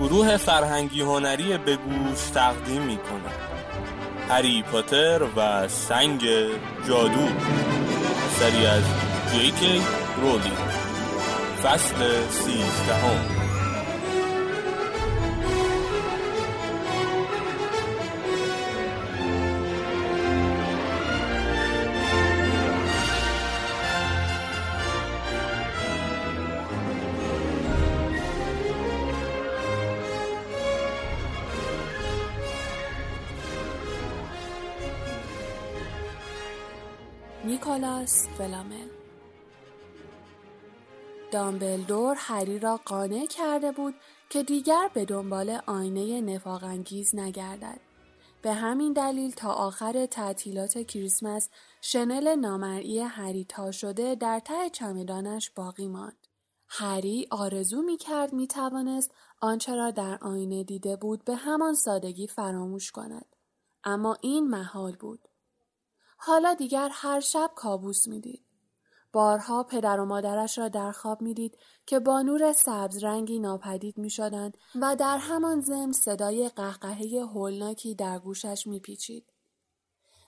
گروه فرهنگی هنری به گوش تقدیم می هری پاتر و سنگ جادو. سری از جیکی رولی فصل سیزدهم. فلامل دامبلدور هری را قانع کرده بود که دیگر به دنبال آینه نفاقانگیز نگردد. به همین دلیل تا آخر تعطیلات کریسمس شنل نامرئی هری تا شده در ته چمدانش باقی ماند. هری آرزو می کرد می توانست آنچه را در آینه دیده بود به همان سادگی فراموش کند. اما این محال بود. حالا دیگر هر شب کابوس می‌دید. بارها پدر و مادرش را در خواب می‌دید که با نور سبز رنگی ناپدید می شدند و در همان ضمن صدای قهقهه هولناکی در گوشش میپیچید.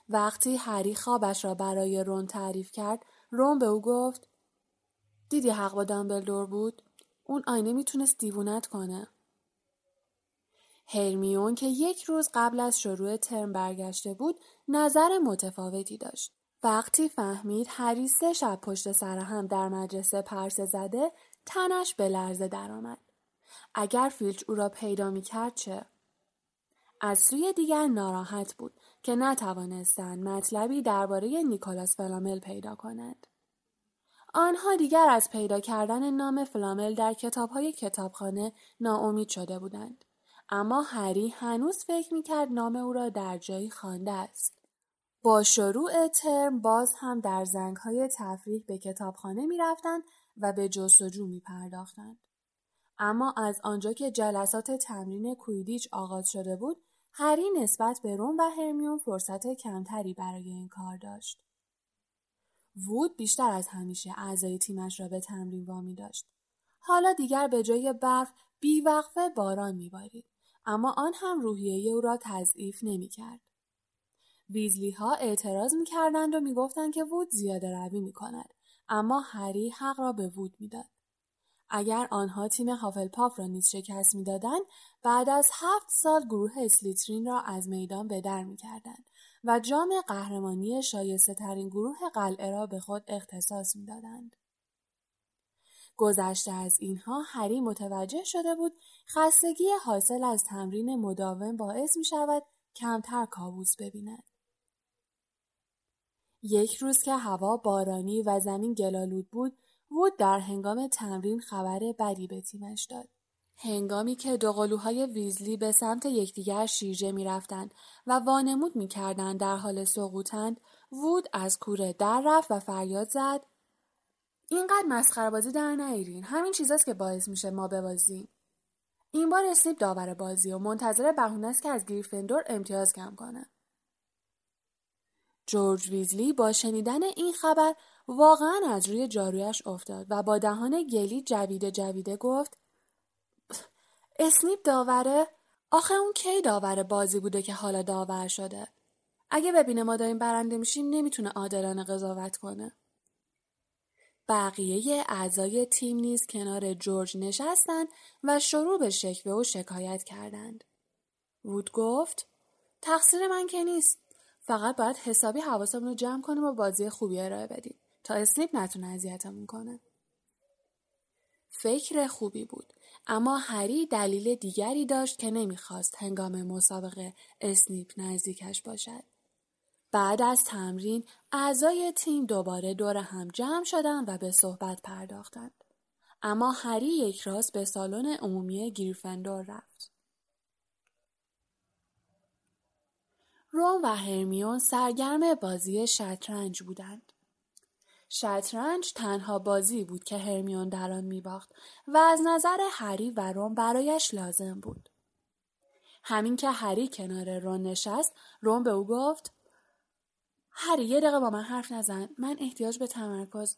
وقتی هری خوابش را برای رون تعریف کرد، رون به او گفت دیدی حق با دامبلدور بود؟ اون آینه می‌تونست دیوونت کنه. هرمیون که یک روز قبل از شروع ترم برگشته بود نظر متفاوتی داشت. وقتی فهمید هری سه شب پشت سر هم در مدرسه پرسه زده تنش به لرزه درآمد. اگر فیلچ او را پیدا می کرد چه؟ از سوی دیگر ناراحت بود که نتوانستند مطلبی درباره نیکولاس فلامل پیدا کنند. آنها دیگر از پیدا کردن نام فلامل در کتابهای کتابخانه ناامید شده بودند. اما هری هنوز فکر می‌کرد نام او را در جایی خوانده است. با شروع ترم باز هم در زنگهای تفریح به کتابخانه می‌رفتند و به جستجو می پرداختند. اما از آنجا که جلسات تمرین کویدیچ آغاز شده بود، هری نسبت به روم و هرمیون فرصت کمتری برای این کار داشت. وود بیشتر از همیشه اعضای تیمش را به تمرین وامی داشت. حالا دیگر به جای برف بیوقفه باران میبارید. اما آن هم روحیه او را تضعیف نمی کرد. ویزلی ها اعتراض می کردند و می گفتند که وود زیاده روی می کند. اما هری حق را به وود می‌داد. اگر آنها تیم هافلپاف را نیز شکست می‌دادند بعد از هفت سال گروه اسلیترین را از میدان به در می‌کردند و جام قهرمانی شایسته ترین گروه قلعه را به خود اختصاص می‌دادند. گذشته از اینها هری متوجه شده بود خستگی حاصل از تمرین مداوم باعث می شود کمتر کابوس ببیند. یک روز که هوا بارانی و زمین گلالود بود وود در هنگام تمرین خبر بدی به تیمش داد. هنگامی که دوقلوهای ویزلی به سمت یکدیگر شیرجه می رفتند و وانمود می کردند در حال سقوطند وود از کوره در رفت و فریاد زد اینقدر مسخره بازی در نیرین همین چیزاست که باعث میشه ما ببازیم. این بار اسنیپ داور بازی و منتظر بهونه است که از گریفندور امتیاز کم کنه. جورج ویزلی با شنیدن این خبر واقعا از روی جارویش افتاد و با دهان گلی جویده جویده گفت اسنیپ داوره؟ آخه اون کی داور بازی بوده که حالا داور شده؟ اگه ببینه ما داریم برنده میشیم نمی‌تونه عادلانه قضاوت کنه. بقیه اعضای تیم نیز کنار جورج نشستند و شروع به شکوه و شکایت کردند. وود گفت تقصیر من که نیست. فقط باید حسابی حواسمون رو جمع کنیم و بازی خوبی ارائه بدیم تا اسنیپ نتونه اذیتمون کنه. فکر خوبی بود اما هری دلیل دیگری داشت که نمی‌خواست هنگام مسابقه اسنیپ نزدیکش باشد. بعد از تمرین اعضای تیم دوباره دور هم جمع شدند و به صحبت پرداختند. اما هری یک راست به سالن عمومی گریفندور رفت. روم و هرمیون سرگرم بازی شطرنج بودند. شطرنج تنها بازی بود که هرمیون در آن میباخت و از نظر هری و روم برایش لازم بود. همین که هری کنار رون نشست، روم به او گفت هری یه دقیقه با من حرف نزن من احتیاج به تمرکز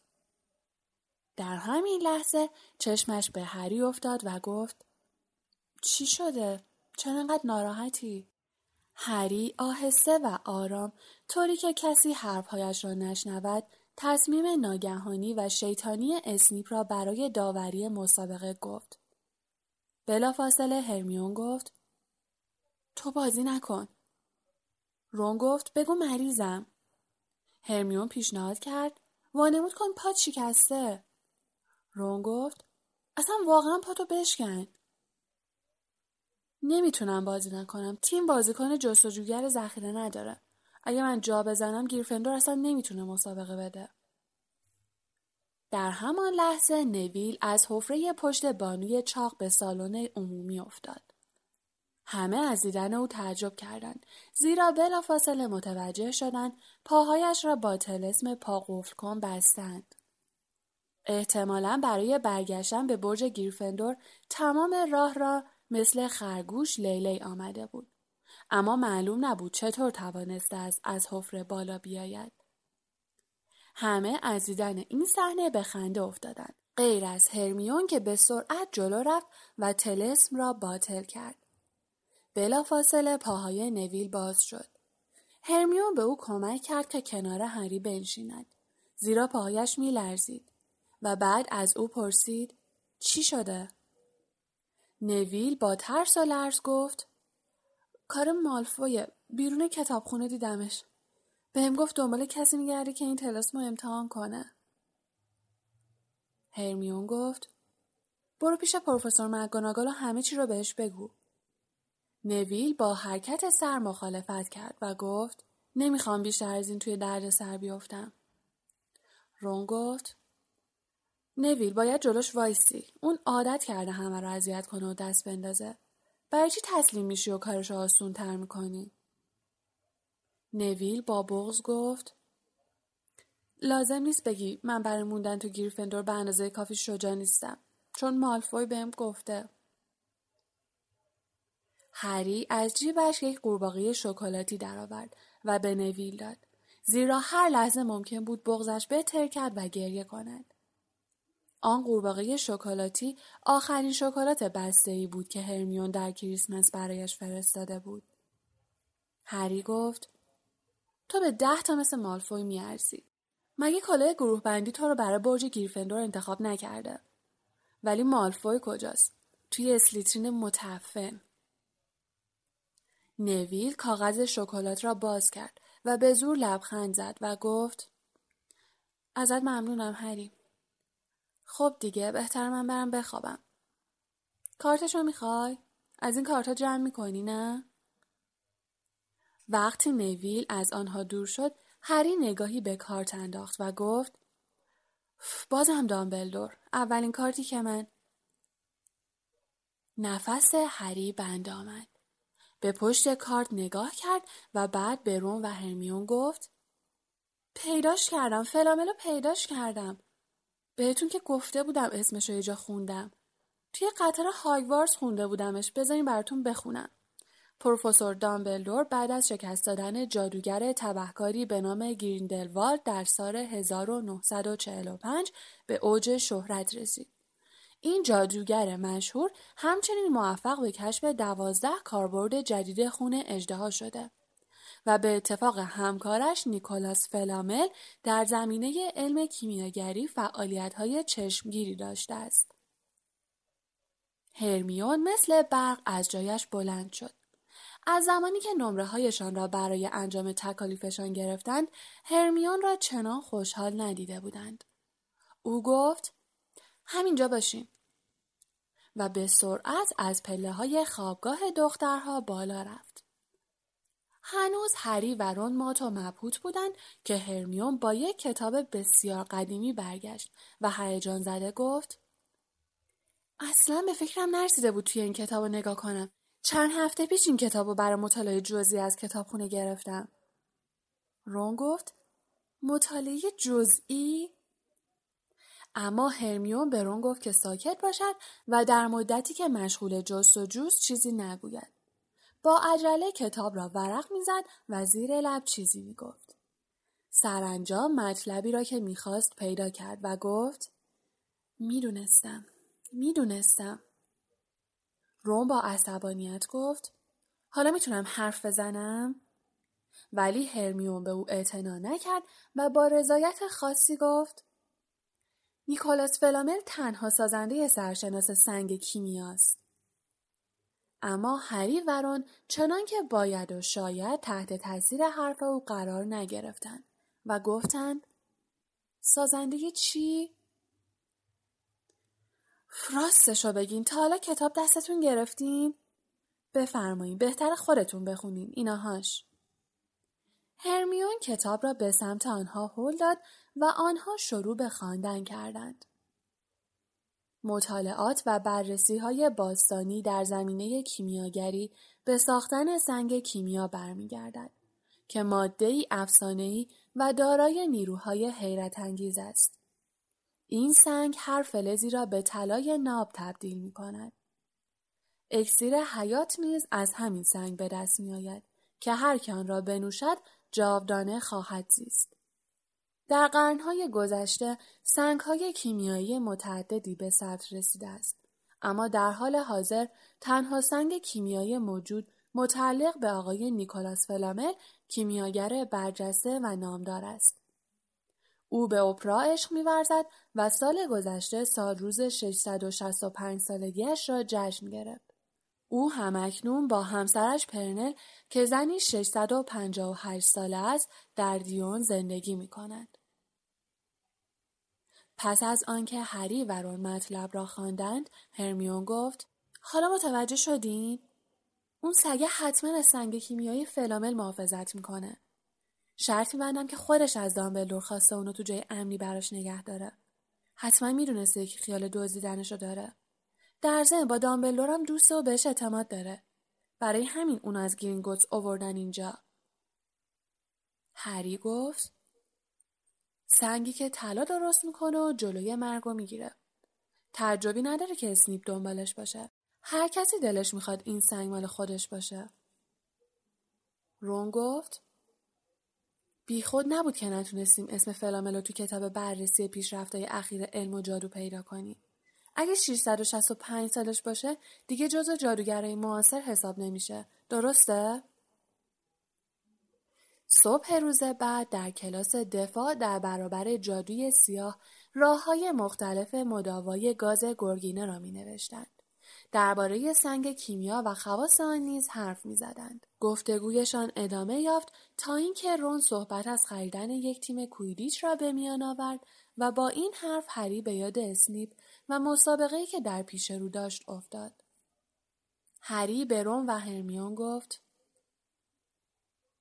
در همین لحظه چشمش به هری افتاد و گفت چی شده؟ چرا انقدر ناراحتی؟ هری آهسته و آرام طوری که کسی حرفهایش را نشنود تصمیم ناگهانی و شیطانی اسنیپ را برای داوری مسابقه گفت. بلافاصله هرمیون گفت تو بازی نکن. رون گفت بگو مریضم. هرمیون پیشنهاد کرد وانمود کن پات شکسته. رون گفت اصلا واقعا پاتو بشکن. نمی‌تونم بازی نکنم. تیم بازیکن جستجوگر ذخیره نداره. اگه من جا بزنم گیرفندور اصلا نمی‌تونه مسابقه بده. در همان لحظه نویل از حفره پشت بانوی چاق به سالن عمومی افتاد. همه از دیدن او تعجب کردند زیرا بلافاصله متوجه شدند پاهایش را با تلسم پا قفل کن بستند. احتمالا برای برگشتن به برج گیرفندور تمام راه را مثل خرگوش لیلی آمده بود. اما معلوم نبود چطور توانسته است از حفره بالا بیاید. همه از دیدن این صحنه به خنده افتادند. غیر از هرمیون که به سرعت جلو رفت و تلسم را باطل کرد. بلافاصله پاهای نویل باز شد. هرمیون به او کمک کرد که کنار هری بنشیند. زیرا پاهایش می لرزید. و بعد از او پرسید چی شده؟ نویل با ترس و لرز گفت کار مالفویه بیرون کتابخونه دیدمش بهم گفت دنبال کسی میگردی که این تلسمو امتحان کنه هرمیون گفت برو پیش پروفسور مگوناگال و همه چی رو بهش بگو نویل با حرکت سر مخالفت کرد و گفت نمی‌خوام بیشتر از این توی درد سر بیفتم. رون گفت نویل باید جلوش وایسی. اون عادت کرده همه رو اذیت کنه و دست بندازه. برای چی تسلیم میشی و کارش آسون تر می‌کنی؟ نویل با بغز گفت لازم نیست بگی من برای موندن تو گیرفندور به اندازه کافی شجاع نیستم. چون مالفوی بهم گفته. هری از جیبش یک قورباغه شکلاتی درآورد و به نویل داد زیرا هر لحظه ممکن بود بغزش بتر کرد و گریه کند آن قورباغه شکلاتی آخرین شکلات بسته ای بود که هرمیون در کریسمس برایش فرستاده بود. هری گفت تو به ده تا مثل مالفوی میارزی. مگه کلاه گروه بندی تو رو برای برج گیرفندور انتخاب نکرده. ولی مالفوی کجاست؟ توی اسلیترین متفن. نویل کاغذ شکلات را باز کرد و به زور لبخند زد و گفت ازت ممنونم هری. خب دیگه بهتر من برم بخوابم. کارتشو می‌خوای؟ از این کارتا جمع می‌کنی نه؟ وقتی نویل از آنها دور شد هری نگاهی به کارت انداخت و گفت بازم دامبلدور اولین کارتی که من نفس هری بند آمد به پشت کارت نگاه کرد و بعد به روم و هرمیون گفت پیداش کردم فلاملو پیداش کردم. بهتون که گفته بودم اسمشو یه جا خوندم. توی قطر هایوارز خونده بودمش بذارین براتون بخونم. پروفسور دامبلدور بعد از شکست دادن جادوگر تبهکاری به نام گریندلوالد در سال 1945 به اوج شهرت رسید. این جادوگر مشهور همچنین موفق به کشف دوازده کاربرد جدید خون اجدها شده. و به اتفاق همکارش نیکولاس فلامل در زمینه علم کیمیاگری های چشمگیری داشته است. هرمیون مثل برق از جایش بلند شد. از زمانی که نمره هایشان را برای انجام تکالیفشان گرفتند، هرمیون را چنان خوشحال ندیده بودند. او گفت: همینجا باشین. و به سرعت از پله های خوابگاه دخترها بالا رفت. هنوز هری و رون مات و مبهوت بودند که هرمیون با یک کتاب بسیار قدیمی برگشت و هیجان زده گفت اصلا به فکرم نرسیده بود توی این کتاب رو نگاه کنم چند هفته پیش این کتاب رو برای مطالعه جزئی از کتابخونه گرفتم رون گفت مطالعه جزئی اما هرمیون به رون گفت که ساکت باشد و در مدتی که مشغول جست و جوست چیزی نگوید با عجله کتاب را ورق می‌زد و زیر لب چیزی می‌گفت. سرانجام مطلبی را که می‌خواست پیدا کرد و گفت می‌دونستم می‌دونستم روم با عصبانیت گفت حالا می‌تونم حرف بزنم؟ ولی هرمیون به او اعتنا نکرد و با رضایت خاصی گفت نیکولاس فلامل تنها سازنده سرشناس سنگ کیمیاست. اما هری و رون چنان که باید و شاید تحت تاثیر حرف او قرار نگرفتند و گفتند سازنده چی؟ راستشو بگین تا حالا کتاب دستتون گرفتین؟ بفرمایین بهتر خودتون بخونین ایناهاش. هرمیون کتاب را به سمت آنها هل داد و آنها شروع به خواندن کردند. مطالعات و بررسی های باستانی در زمینه کیمیاگری به ساختن سنگ کیمیا برمیگردد که ماده ای افسانه‌ای و دارای نیروهای حیرت انگیز است. این سنگ هر فلزی را به طلای ناب تبدیل می کند. اکسیر حیات نیز از همین سنگ به دست می آید که هر که آن را بنوشد جاودانه خواهد زیست. در قرنهای گذشته سنگهای کیمیایی متعددی به سطح رسیده است. اما در حال حاضر تنها سنگ کیمیایی موجود متعلق به آقای نیکولاس فلامل کیمیاگر برجسته و نامدار است. او به اپرا عشق میورزد و سال گذشته سال روز 665 سالگیش را جشن گرفت. او همکنون با همسرش پرنل که زنی 658 ساله است در دیون زندگی می کند. پس از آنکه هری و رون مطلب را خواندند هرمیون گفت حالا متوجه شدین؟ اون سگه حتما از سنگ کیمیایی فلامل محافظت می‌کنه. شرط میبندم که خودش از دامبلدور خواسته اونو تو جای امنی براش نگه داره. حتما می‌دونسته که خیال دزدیدنشو داره. در ضمن با دامبلدورم دوست و بهش اعتماد داره. برای همین اون از گرینگوتس اووردن اینجا. هری گفت سنگی که طلا درست می‌کنه و جلوی مرگو می‌گیره. تعجبی نداره که اسنیپ دنبالش باشه. هر کسی دلش می‌خواد این سنگ مال خودش باشه. رون گفت بیخود نبود که نتونستیم اسم فلاملو تو کتاب بررسی پیشرفتهای اخیر علم و جادو پیدا کنیم. اگه 665 سالش باشه دیگه جزو جادوگرای معاصر حساب نمیشه. درسته؟ صبح روز بعد در کلاس دفاع در برابر جادوی سیاه راه های مختلف مداوای گاز گرگینه را می نوشتند. درباره سنگ کیمیا و خواص آن نیز حرف می‌زدند. گفتگویشان ادامه یافت تا اینکه رون صحبت از خریدن یک تیم کویدیچ را به میان آورد و با این حرف هری به یاد اسنیپ و مسابقه که در پیش رو داشت افتاد هری به رون و هرمیون گفت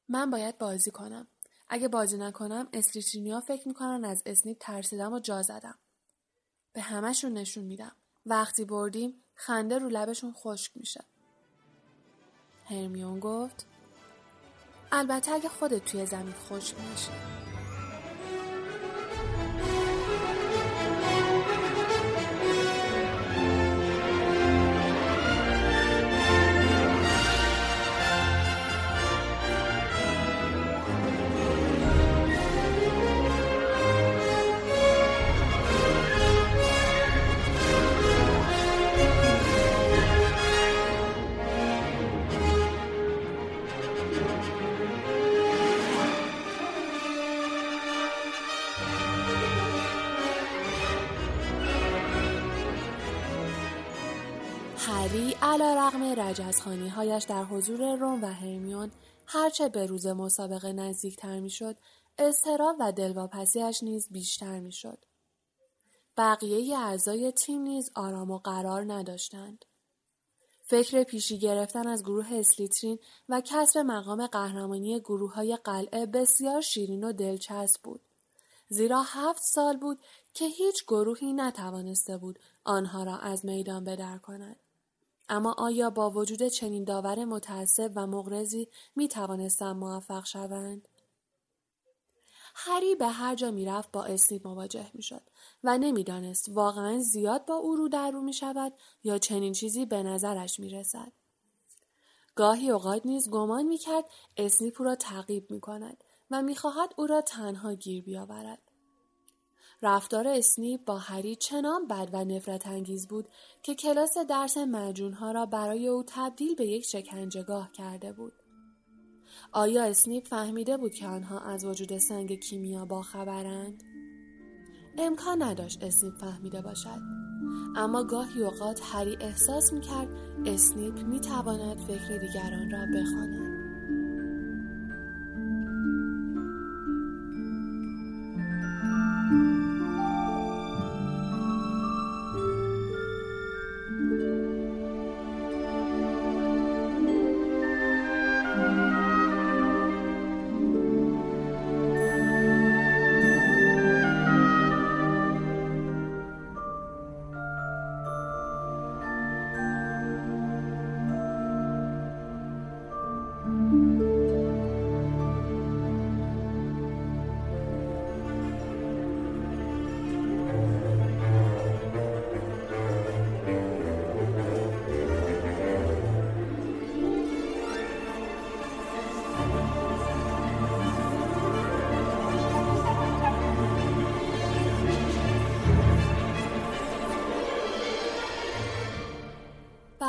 من باید بازی کنم اگه بازی نکنم اسلیچینیا فکر می‌کنن از اسنیپ ترسیدم و جا زدم به همشون نشون میدم وقتی بردیم خنده رو لبشون خشک میشه. هرمیون گفت البته اگه خودت توی زمین خشک میشه. رقم رجزخانی هایش در حضور روم و هرمیون هرچه به روز مسابقه نزدیکتر می‌شد اضطراب و دلواپسیش نیز بیشتر می‌شد بقیه اعضای تیم نیز آرام و قرار نداشتند فکر پیشی گرفتن از گروه اسلیترین و کسب مقام قهرمانی گروه های قلعه بسیار شیرین و دلچسب بود. زیرا هفت سال بود که هیچ گروهی نتوانسته بود آنها را از میدان بدر کند. اما آیا با وجود چنین داور متعصب و مغرضی می توانستند موفق شوند؟ هری به هر جا می‌رفت با اسنیپ مواجه می‌شد و نمی‌دانست واقعا زیاد با او رو در رو می شود یا چنین چیزی به نظرش می رسد. گاهی اوقات نیز گمان می کرد اسنیپ او را تعقیب می کند و می خواهد او را تنها گیر بیاورد. رفتار اسنیپ با هری چنان بد و نفرت انگیز بود که کلاس درس معجونها را برای او تبدیل به یک شکنجهگاه کرده بود. آیا اسنیپ فهمیده بود که آنها از وجود سنگ کیمیا باخبرند؟ امکان نداشت اسنیپ فهمیده باشد. اما گاهی اوقات هری احساس می‌کرد اسنیپ می‌تواند فکر دیگران را بخواند.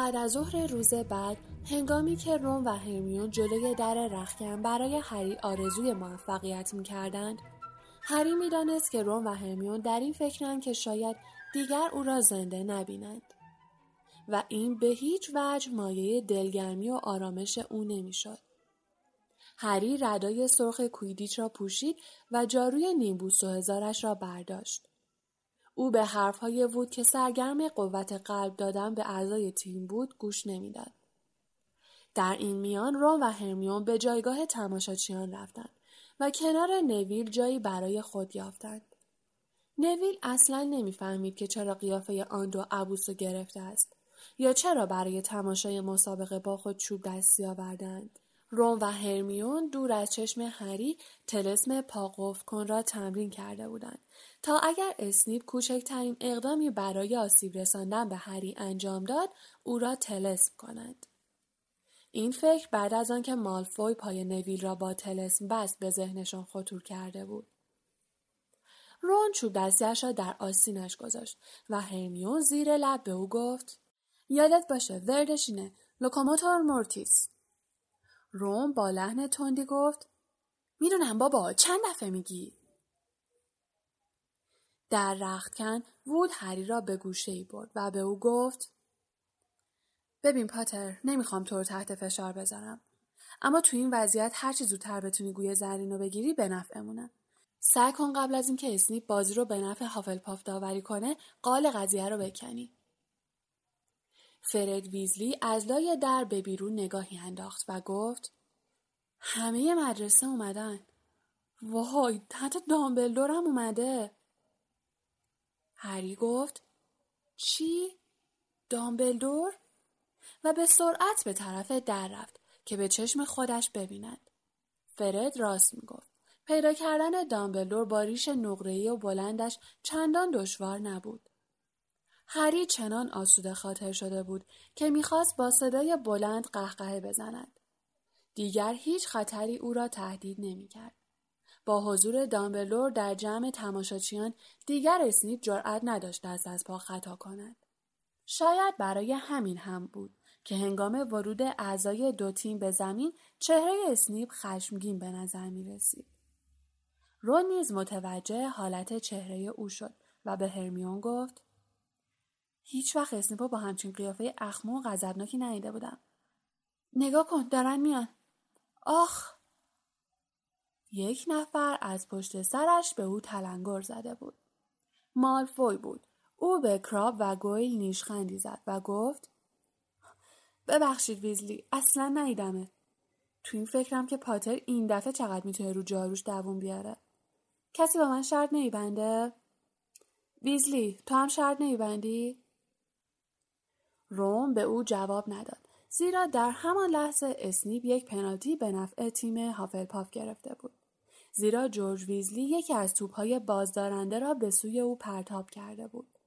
بعد از ظهر روز بعد هنگامی که روم و هرمیون جلوی در رخکن برای هری آرزوی موفقیت می‌کردند هری می‌دانست که روم و هرمیون در این فکرند که شاید دیگر او را زنده نبینند. و این به هیچ وجه مایه دلگرمی و آرامش او نمی‌شد. هری ردای سرخ کویدیچ را پوشید و جاروی نیمبوس و هزارش را برداشت. او به حرفهای وود که سرگرم قوت قلب دادن به اعضای تیم بود گوش نمی‌داد. در این میان روم و هرمیون به جایگاه تماشاچیان رفتند و کنار نویل جایی برای خود یافتند. نویل اصلا نمی‌فهمید که چرا قیافه آن دو عبوس گرفته است یا چرا برای تماشای مسابقه با خود چوب دستی آوردند. روم و هرمیون دور از چشم هری تلسم پا قفل کن را تمرین کرده بودند. تا اگر اسنیپ کوچکترین اقدامی برای آسیب رساندن به هری انجام داد او را تلسم کند. این فکر بعد از آنکه مالفوی پای نویل را با تلسم بست به ذهنشان خطور کرده بود. رون چوب دستیش را در آستینش گذاشت و هرمیون زیر لب به او گفت یادت باشه وردش اینه لوکوموتور مورتیس. روم با لحن تندی گفت می‌دونم بابا چند دفعه میگی؟ در رختکن وود هری را به گوشه ای برد و به او گفت ببین پاتر نمی‌خوام تو رو تحت فشار بذارم. اما تو این وضعیت هر چی زودتر بتونی گوی زرین رو بگیری به نفعمونه. سعی کن قبل از اینکه اسنیپ بازی رو به نفع هافلپاف داوری کنه قال قضیه رو بکنی. فرد ویزلی از لای در به بیرون نگاهی انداخت و گفت همه مدرسه اومدن وای حتی دامبلدورم اومده هری گفت چی؟ دامبلدور؟ و به سرعت به طرف در رفت که به چشم خودش ببیند. فرد راست می‌گفت. پیدا کردن دامبلدور با ریش نقره‌ای و بلندش چندان دشوار نبود. هری چنان آسوده خاطر شده بود که می‌خواست با صدای بلند قهقهه بزند. دیگر هیچ خطری او را تهدید نمی‌کرد. با حضور دامبلور در جمع تماشاچیان دیگر اسنیپ جرأت نداشت دست از پا خطا کند. شاید برای همین هم بود که هنگام ورود اعضای دو تیم به زمین چهره اسنیپ خشمگین به نظر می رسید. رون نیز متوجه حالت چهره او شد و به هرمیون گفت هیچ وقت اسنیپ با همچین قیافه اخمو و غضبناکی ندیده بودم. نگاه کن دارن میان. آخ یک نفر از پشت سرش به او تلنگر زده بود. مالفوی بود. او به کراب و گویل نیشخندی زد و گفت ببخشید ویزلی اصلا نیدمه. تو این فکرم که پاتر این دفعه چقدر می‌تونه رو جاروش دوون بیاره. کسی با من شرط نیبنده؟ ویزلی تو هم شرط نیبندی؟ روم به او جواب نداد. زیرا در همان لحظه اسنیپ یک پنالتی به نفع تیم هافلپاف گرفته بود. زیرا جورج ویزلی یکی از توپهای بازدارنده را به سوی او پرتاب کرده بود.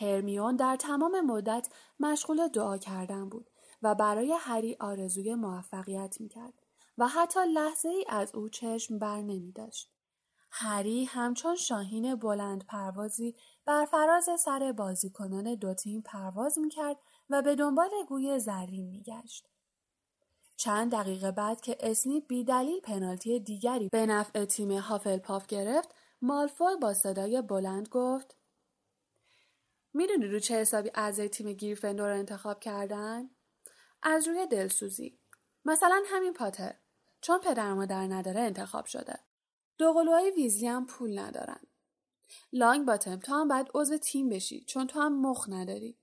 هرمیون در تمام مدت مشغول دعا کردن بود و برای هری آرزوی موفقیت می‌کرد و حتی لحظه ای از او چشم بر نمی داشت. هری همچون شاهین بلند پروازی بر فراز سر بازیکنان دو تیم پرواز می‌کرد و به دنبال گوی زرین میگشت. چند دقیقه بعد که اسنی بیدلیل پنالتی دیگری به نفع تیم هافلپاف گرفت مالفوی با صدای بلند گفت می‌دونی رو چه حسابی اعضای تیم گیرفندور انتخاب کردن؟ از روی دلسوزی. مثلا همین پاتر. چون پدر مادر نداره انتخاب شده. دوقلوهای ویزلی هم پول ندارن. لانگ باتم تو هم باید عضو تیم بشی چون تو هم مخ نداری.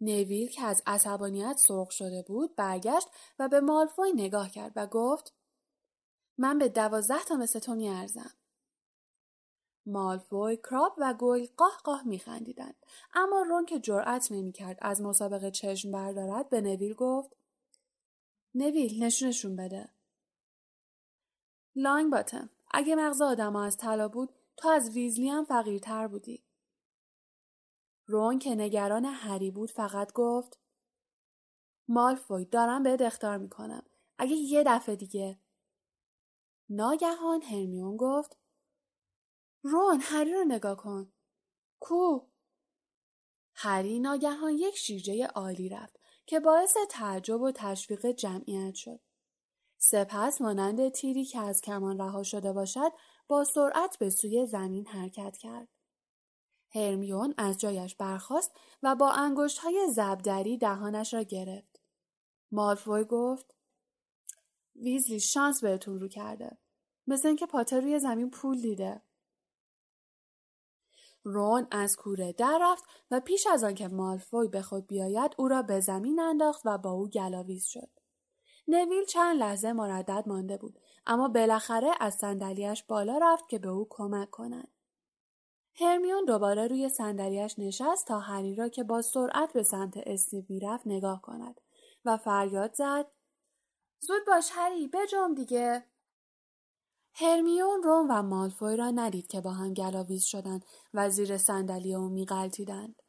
نویل که از عصبانیت سرخ شده بود برگشت و به مالفوی نگاه کرد و گفت من به دوازده تا مثل تو میارزم. مالفوی، کراب و گویل قاه قاه میخندیدند اما رون که جرأت نمی‌کرد از مسابقه چشم بردارد به نویل گفت نویل نشونشون بده لانگ باتم اگه مغز آدم از طلا بود تو از ویزلی هم فقیرتر بودی رون که نگران هری بود فقط گفت مالفوی دارم بهت اختار می‌کنم اگه یه دفعه دیگه ناگهان هرمیون گفت رون هری رو نگاه کن. کو؟ هری ناگهان یک شیرجه عالی رفت که باعث تعجب و تشویق جمعیت شد. سپس مانند تیری که از کمان رها شده باشد با سرعت به سوی زمین حرکت کرد. هرمیون از جایش برخاست و با انگشت های زبدری دهانش را گرفت. مالفوی گفت ویزلی شانس بهتون رو کرده. مثل اینکه پاتر روی زمین پول دیده. رون از کوره در رفت و پیش از آنکه مالفوی به خود بیاید او را به زمین انداخت و با او گلاویز شد نویل چند لحظه مردد مانده بود اما بالاخره از صندلیاش بالا رفت که به او کمک کند. هرمیون دوباره روی صندلیاش نشست تا هری را که با سرعت به سمت اسنیپ می‌رفت نگاه کند و فریاد زد زود باش هری بجم دیگه. هرمیون روم و مالفوی را ندید که با هم گلاویز شدند و زیر صندلی او میغلطیدند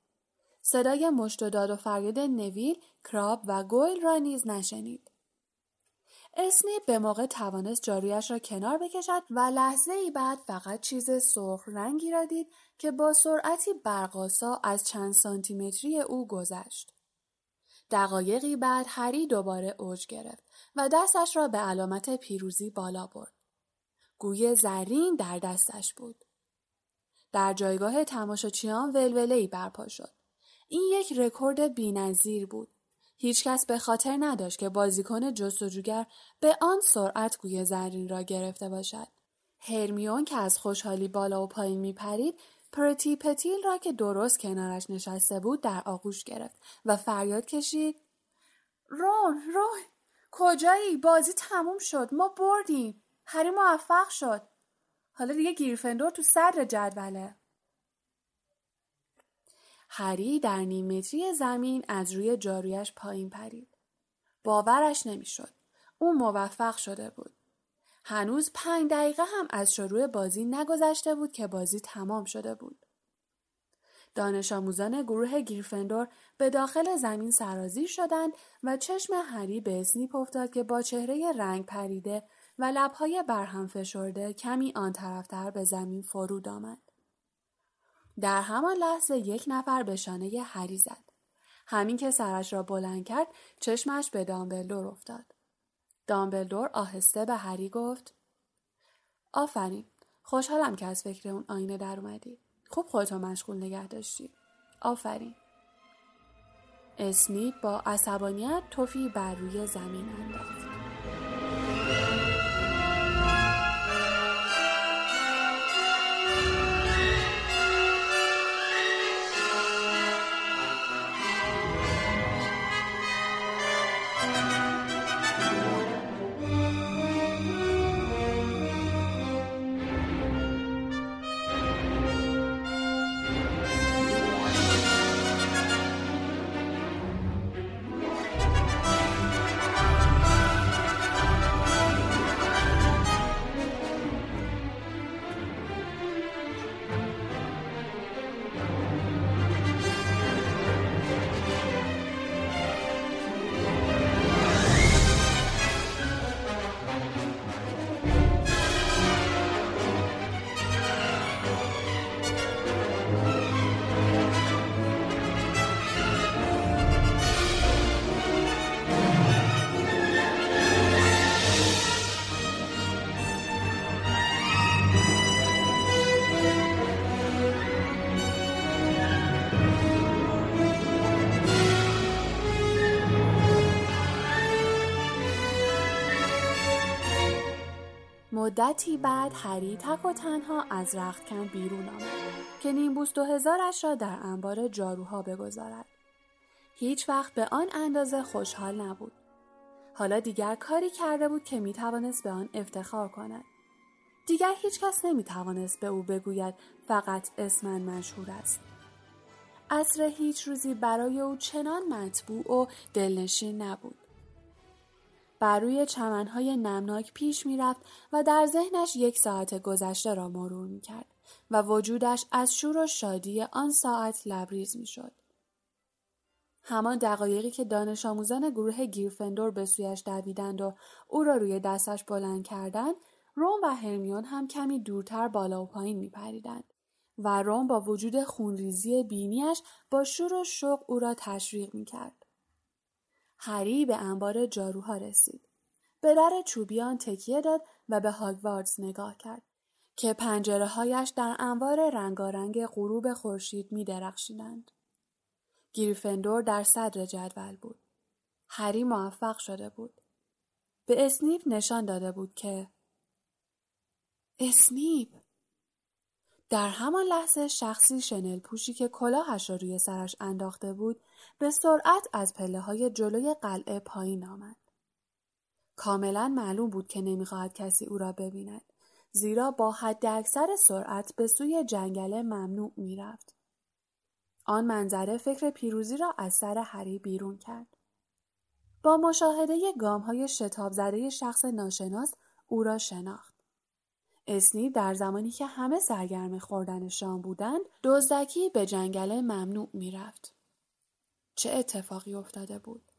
صدای مشت و داد و فریاد نویل کراب و گویل را نیز نشنید. اسنیپ به موقع توانست جارویش را کنار بکشد و لحظه ای بعد فقط چیز سرخ رنگی را دید که با سرعتی برقاسا از چند سانتیمتری او گذشت. دقایقی بعد هری دوباره اوج گرفت و دستش را به علامت پیروزی بالا برد. گوی زرین در دستش بود. در جایگاه تماشاچیان ولوله برپا شد. این یک رکورد بینظیر بود. هیچکس به خاطر نداشت که بازیکن جستجوگر به آن سرعت گوی زرین را گرفته باشد. هرمیون که از خوشحالی بالا و پایین می پرید پرتی پتیل را که درست کنارش نشسته بود در آغوش گرفت و فریاد کشید رون رون کجایی؟ بازی تموم شد ما بردیم هری موفق شد. حالا دیگه گیرفندور تو صدر جدوله. هری در نیم متری زمین از روی جارویش پایین پرید. باورش نمی‌شد. او موفق شده بود. هنوز پنج دقیقه هم از شروع بازی نگذشته بود که بازی تمام شده بود. دانش آموزان گروه گیرفندور به داخل زمین سرازیر شدند و چشم هری به اسنیپ افتاد که با چهره رنگ پریده و لبهای برهم فشرده کمی آن طرفتر به زمین فرود آمد. در همان لحظه یک نفر به شانه هری زد. همین که سرش را بلند کرد چشمش به دامبلدور افتاد. دامبلدور آهسته به هری گفت آفرین خوشحالم که از فکر اون آینه در اومدی. خوب خودتو مشغول نگه داشتی. آفرین. اسنیپ با عصبانیت توفی بر روی زمین انداخت. مدتی بعد هری تک و تنها از رختکن بیرون آمد که نیمبوست و هزارش را در انبار جاروها بگذارد. هیچ وقت به آن اندازه خوشحال نبود. حالا دیگر کاری کرده بود که می‌توانست به آن افتخار کند. دیگر هیچ کس نمی توانست به او بگوید فقط اسم من مشهور است. عصر هیچ روزی برای او چنان مطبوع و دلنشین نبود. بر روی چمنهای نمناک پیش می‌رفت و در ذهنش یک ساعت گذشته را مرور می کرد و وجودش از شور و شادی آن ساعت لبریز می شد. همان دقایقی که دانش آموزان گروه گیرفندور به سویش دویدند و او را روی دستش بلند کردند روم و هرمیون هم کمی دورتر بالا و پایین می پریدند و روم با وجود خونریزی بینیش با شور و شوق او را تشویق می کرد. هری به انبار جاروها رسید. به در چوبیان تکیه داد و به هاگواردز نگاه کرد که پنجره هایش در انبار رنگارنگ غروب خورشید می درخشیدند. گریفندور در صدر جدول بود. هری موفق شده بود. به اسنیپ نشان داده بود که اسنیپ در همان لحظه شخصی شنل پوشی که کلاهش را روی سرش انداخته بود به سرعت از پله های جلوی قلعه پایین آمد. کاملا معلوم بود که نمی‌خواهد کسی او را ببیند زیرا با حد اکثر سرعت به سوی جنگل ممنوع می‌رفت. آن منظره فکر پیروزی را از سر هری بیرون کرد. با مشاهده گام های شتاب زده شخص ناشناس او را شناخت. اسنی در زمانی که همه سرگرم خوردن شام بودند دزدکی به جنگل ممنوع می‌رفت. چه اتفاقی افتاده بود؟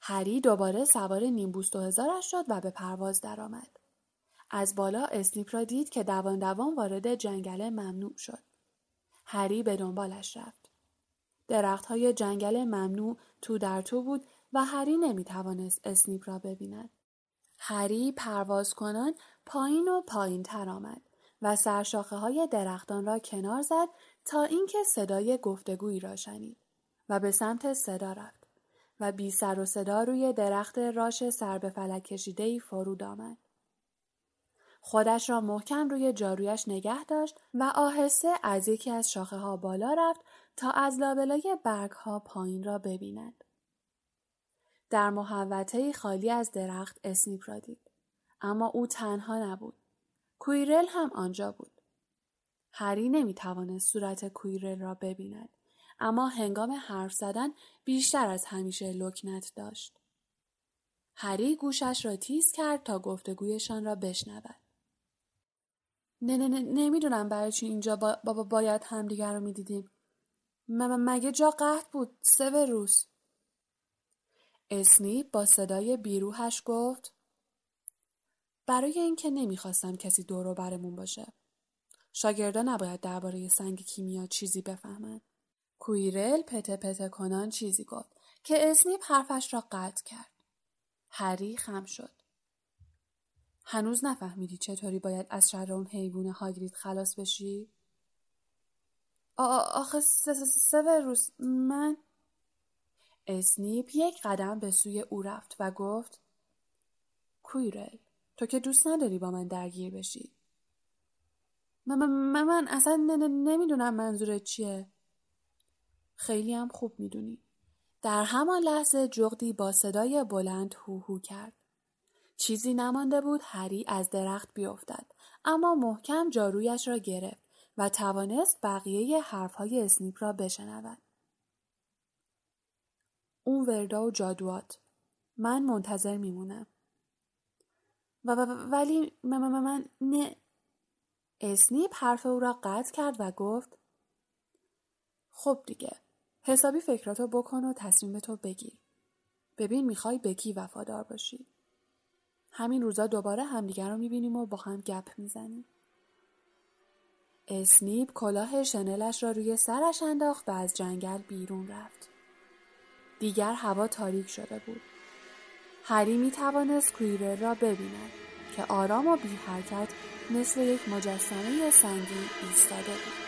هری دوباره سوار نیمبوست و هزارش شد و به پرواز درآمد. از بالا اسنیپ را دید که دوان دوان وارد جنگل ممنوع شد. هری به دنبالش رفت. درخت های جنگل ممنوع تو در تو بود و هری نمی توانست اسنیپ را ببیند. هری پرواز کنان پایین و پایین تر آمد و سرشاخه های درختان را کنار زد تا اینکه صدای گفتگویی را شنید و به سمت صدا رفت و بی سر و صدا روی درخت راش سر به فلک کشیده ای فرود آمد. خودش را محکم روی جارویش نگه داشت و آهسته از یکی از شاخه ها بالا رفت تا از لابلای برگ ها پایین را ببیند. در محوطه خالی از درخت اسنیپ را دید. اما او تنها نبود. کویرل هم آنجا بود. هری نمی توانست صورت کویرل را ببیند. اما هنگام حرف زدن بیشتر از همیشه لکنت داشت. هری گوشش را تیز کرد تا گفتگویشان را بشنود. نه نه نه نمی‌دونم برای چی اینجا با, با, باید همدیگر رو می‌دیدیم. مگه جا قهد بود روز. اسنیپ با صدای بیروهش گفت برای اینکه نمی‌خواستم کسی دورو برمون باشه. شاگردا نباید درباره سنگ کیمیا چیزی بفهمن. کویرل پته پته کنان چیزی گفت که اسنیپ حرفش را قطع کرد. هری خم شد. هنوز نفهمیدی چطوری باید از شر اون حیوان هاگرید خلاص بشی؟ آخه سوروس من اسنیپ یک قدم به سوی او رفت و گفت کویرل تو که دوست نداری با من درگیر بشی. من, من, من اصلا نمی‌دونم منظورت چیه. خیلی هم خوب می‌دونی. در همان لحظه جغدی با صدای بلند هوهو کرد. چیزی نمانده بود هری از درخت بیفتد اما محکم جارویش را گرفت و توانست بقیه حرفهای اسنیپ را بشنود. اون وردا و جادوات. من منتظر میمونم. و ولی من, من, من نه. اسنیپ حرف او را قطع کرد و گفت خب دیگه حسابی فکراتو بکن و تصمیمتو بگیر. ببین می‌خوای به کی وفادار باشی. همین روزا دوباره همدیگر رو می‌بینیم و با هم گپ می‌زنیم. اسنیپ کلاه شنلش را روی سرش انداخت و از جنگل بیرون رفت. دیگر هوا تاریک شده بود. هری می توانست کویرل را ببیند که آرام و بی حرکت مثل یک مجسمه سنگی ایستاده بود.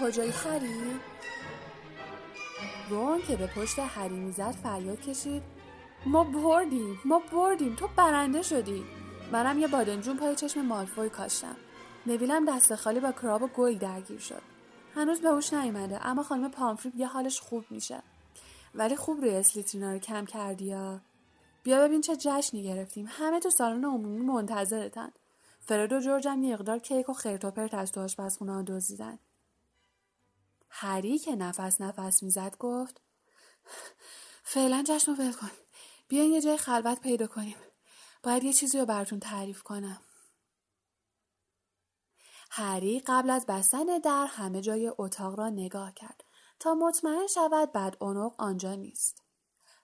کجایی هری رون که به پشت هری می‌زد فریاد کشید. ما بردیم ما بردیم. تو برنده شدی. منم یه بادنجون پای چشم مالفوی کاشتم. نویلم دست خالی با کراب و گوی درگیر شد. هنوز به هوش نیومده اما خانم پامفریب یه حالش خوب میشه. ولی خوب روی اسلیترینا رو کم کردی یا؟ بیا ببین چه جشنی گرفتیم. همه تو سالن عمومی منتظرتن. فرد و جورجم یه مقدار کیک و خرت و پرت از تو آشپزخونه دزدیدن. هری که نفس نفس می‌زد گفت فعلا جشن رو ول کن بیاین یه جای خلوت پیدا کنیم باید یه چیزی رو براتون تعریف کنم هری قبل از بستن در همه جای اتاق را نگاه کرد تا مطمئن شود بعد اونق آنجا نیست.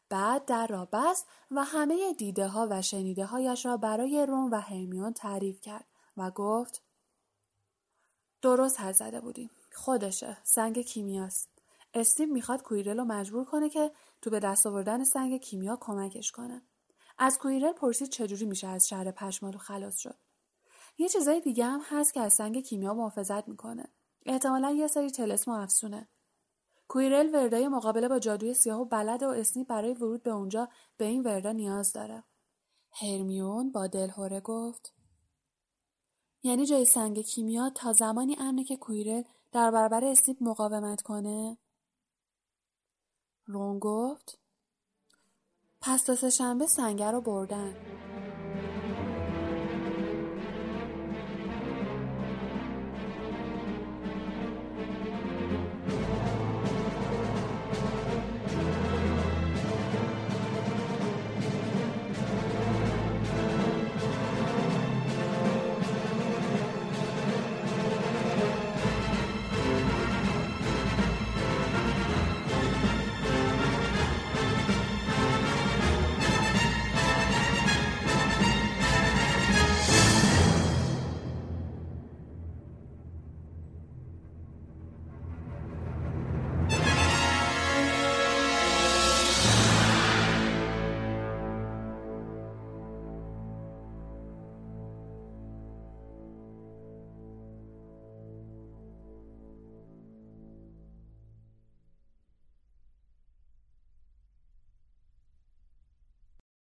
بعد در را بست و همه دیده ها و شنیده هایش را برای روم و هرمیون تعریف کرد و گفت درست حد زده بودیم. خودشه. سنگ کیمیاست. استیو می‌خواد کویرل رو مجبور کنه که تو به دست آوردن سنگ کیمیا کمکش کنه. از کویرل پرسید چجوری میشه از شهر پشمالو خلاص شد. یه چیزای دیگه هم هست که از سنگ کیمیا محافظت می‌کنه. احتمالا یه سری تلسم و افسونه. کویرل وردای مقابله با جادوی سیاه و بلد و اسنی برای ورود به اونجا به این وردا نیاز داره. هرمیون با دلهوره گفت یعنی جای سنگ کیمیا تا زمانی امنه که کویرل در برابر اسنیپ مقاومت کنه؟ رون گفت پس تا شنبه سنگه رو بردن.